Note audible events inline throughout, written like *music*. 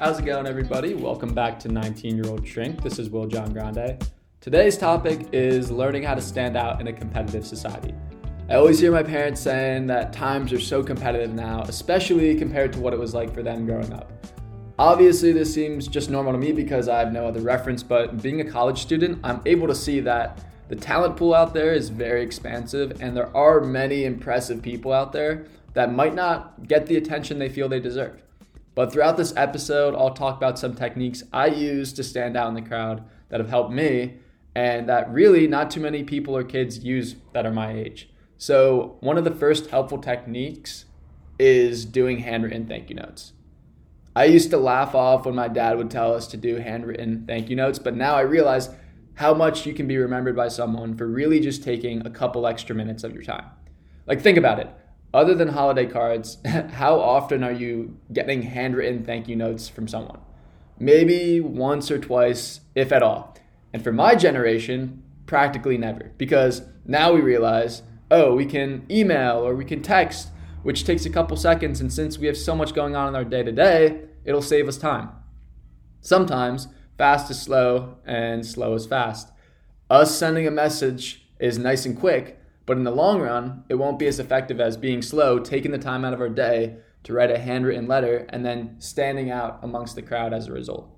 How's it going, everybody? Welcome back to 19 Year Old Shrink. This is Will John Grande. Today's topic is learning how to stand out in a competitive society. I always hear my parents saying that times are so competitive now, especially compared to what it was like for them growing up. Obviously, this seems just normal to me because I have no other reference, but being a college student, I'm able to see that the talent pool out there is very expansive and there are many impressive people out there that might not get the attention they feel they deserve. But throughout this episode, I'll talk about some techniques I use to stand out in the crowd that have helped me and that really not too many people or kids use that are my age. So, one of the first helpful techniques is doing handwritten thank you notes. I used to laugh off when my dad would tell us to do handwritten thank you notes, but now I realize how much you can be remembered by someone for really just taking a couple extra minutes of your time. Like, think about it other than holiday cards, *laughs* how often are you getting handwritten thank you notes from someone? Maybe once or twice, if at all. And for my generation, practically never. Because now we realize, oh, we can email or we can text, which takes a couple seconds. And since we have so much going on in our day to day, it'll save us time. Sometimes fast is slow and slow is fast. Us sending a message is nice and quick, but in the long run, it won't be as effective as being slow, taking the time out of our day to write a handwritten letter, and then standing out amongst the crowd as a result.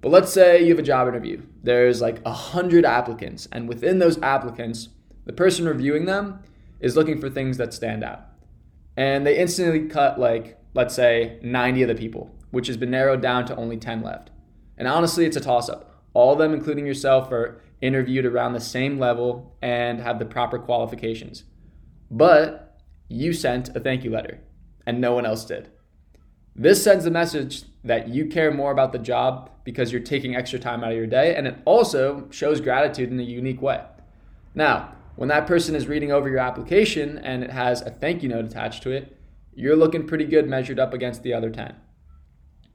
But let's say you have a job interview. There's like a hundred applicants, and within those applicants, the person reviewing them is looking for things that stand out. And they instantly cut like, let's say, 90 of the people, which has been narrowed down to only 10 left. And honestly, it's a toss up. All of them, including yourself, are interviewed around the same level and have the proper qualifications. But you sent a thank you letter and no one else did. This sends a message that you care more about the job because you're taking extra time out of your day, and it also shows gratitude in a unique way. Now, when that person is reading over your application and it has a thank you note attached to it, you're looking pretty good measured up against the other 10.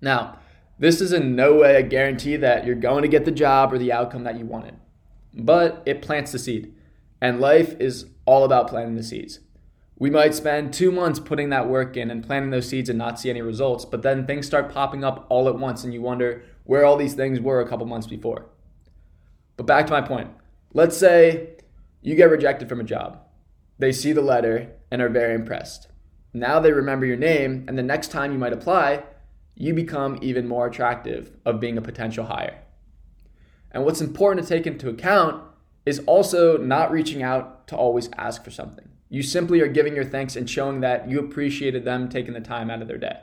Now, this is in no way a guarantee that you're going to get the job or the outcome that you wanted but it plants the seed. And life is all about planting the seeds. We might spend two months putting that work in and planting those seeds and not see any results, but then things start popping up all at once and you wonder where all these things were a couple months before. But back to my point. Let's say you get rejected from a job. They see the letter and are very impressed. Now they remember your name, and the next time you might apply, you become even more attractive of being a potential hire. And what's important to take into account is also not reaching out to always ask for something. You simply are giving your thanks and showing that you appreciated them taking the time out of their day.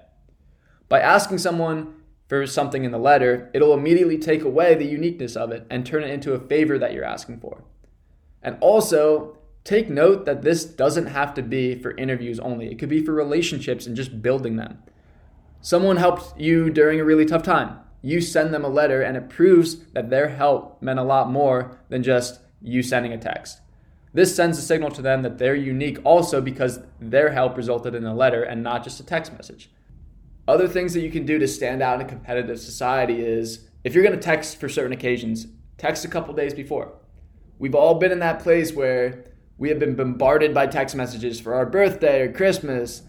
By asking someone for something in the letter, it'll immediately take away the uniqueness of it and turn it into a favor that you're asking for. And also, take note that this doesn't have to be for interviews only, it could be for relationships and just building them. Someone helped you during a really tough time you send them a letter and it proves that their help meant a lot more than just you sending a text. This sends a signal to them that they're unique also because their help resulted in a letter and not just a text message. Other things that you can do to stand out in a competitive society is if you're going to text for certain occasions, text a couple days before. We've all been in that place where we have been bombarded by text messages for our birthday or Christmas.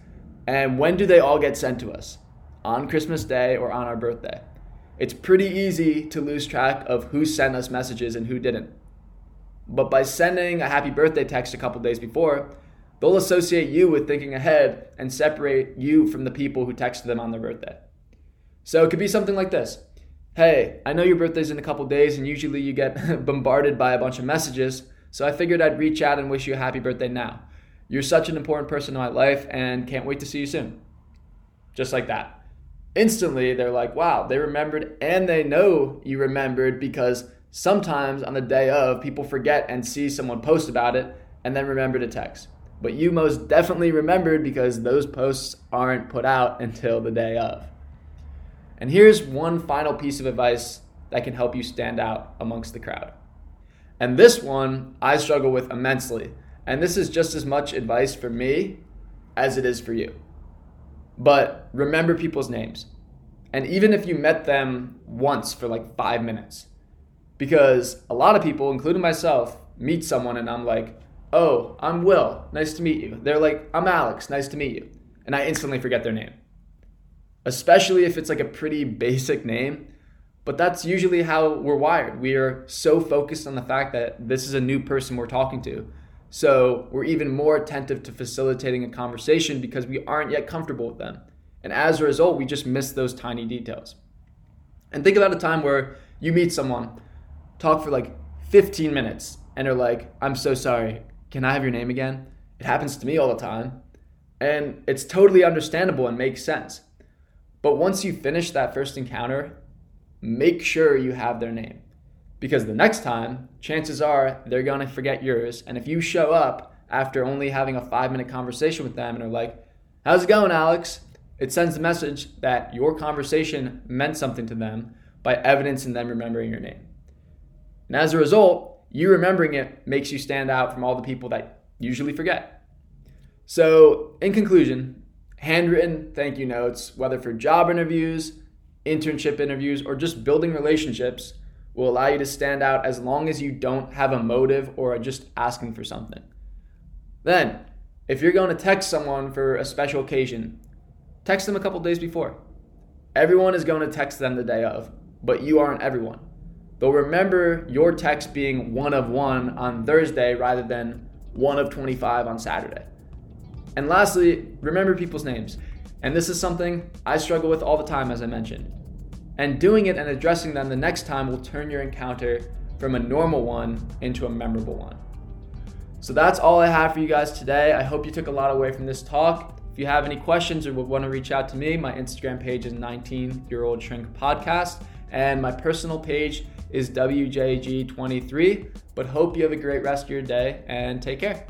And when do they all get sent to us? On Christmas Day or on our birthday? It's pretty easy to lose track of who sent us messages and who didn't. But by sending a happy birthday text a couple days before, they'll associate you with thinking ahead and separate you from the people who texted them on their birthday. So it could be something like this Hey, I know your birthday's in a couple days, and usually you get *laughs* bombarded by a bunch of messages, so I figured I'd reach out and wish you a happy birthday now. You're such an important person in my life, and can't wait to see you soon. Just like that instantly they're like, wow, they remembered and they know you remembered because sometimes on the day of, people forget and see someone post about it and then remember to text. But you most definitely remembered because those posts aren't put out *laughs* until the day of. And here's one final piece of advice that can help you stand out amongst the crowd. And this one I struggle with immensely. And this is just as much advice for me as it is for you. But remember people's names. And even if you met them once for like five minutes, because a lot of people, including myself, meet someone and I'm like, oh, I'm Will, nice to meet you. They're like, I'm Alex, nice to meet you. And I instantly forget their name. especially if it's like a pretty *laughs* basic name. But that's usually how we're wired. We are so focused on the fact that this is a new person we're talking to. So we're even more attentive to facilitating a conversation because we aren't yet comfortable with them. And as a result, we just miss those tiny details. And think about a time where you meet someone, talk for like 15 minutes, and are like, I'm so sorry. Can I have your name again? It happens to me all the time. And it's totally understandable and makes sense. But once you finish that first encounter, make sure you have their name. Because the next time, chances are they're gonna forget yours. And if you show up after only having a five minute conversation with them and are like, How's it going, Alex? It sends the message that your conversation meant something to them by evidence in them remembering your name. And as a result, you remembering it makes you stand out from all the people that usually forget. So, in conclusion, handwritten thank you notes, whether for job interviews, internship interviews, or just building relationships, will allow you to stand out as long as you don't have a motive or are just asking for something. Then, if you're going to text someone for a special occasion, text them a couple days before. Everyone is going to text them the day of, but you aren't everyone. They'll remember your text being one of one on Thursday rather than one of 25 on Saturday. And lastly, remember people's names. And this is something I struggle with all the time, as I mentioned. And doing it and addressing them the next time will turn your encounter from a normal one into a memorable one. So that's all I have for you guys today. I hope you took a lot away from this talk. If you have any questions or would want to reach out to me, my Instagram page is 19 year old shrink podcast, and my personal page is WJG23. But hope you have a great rest of your day and take care.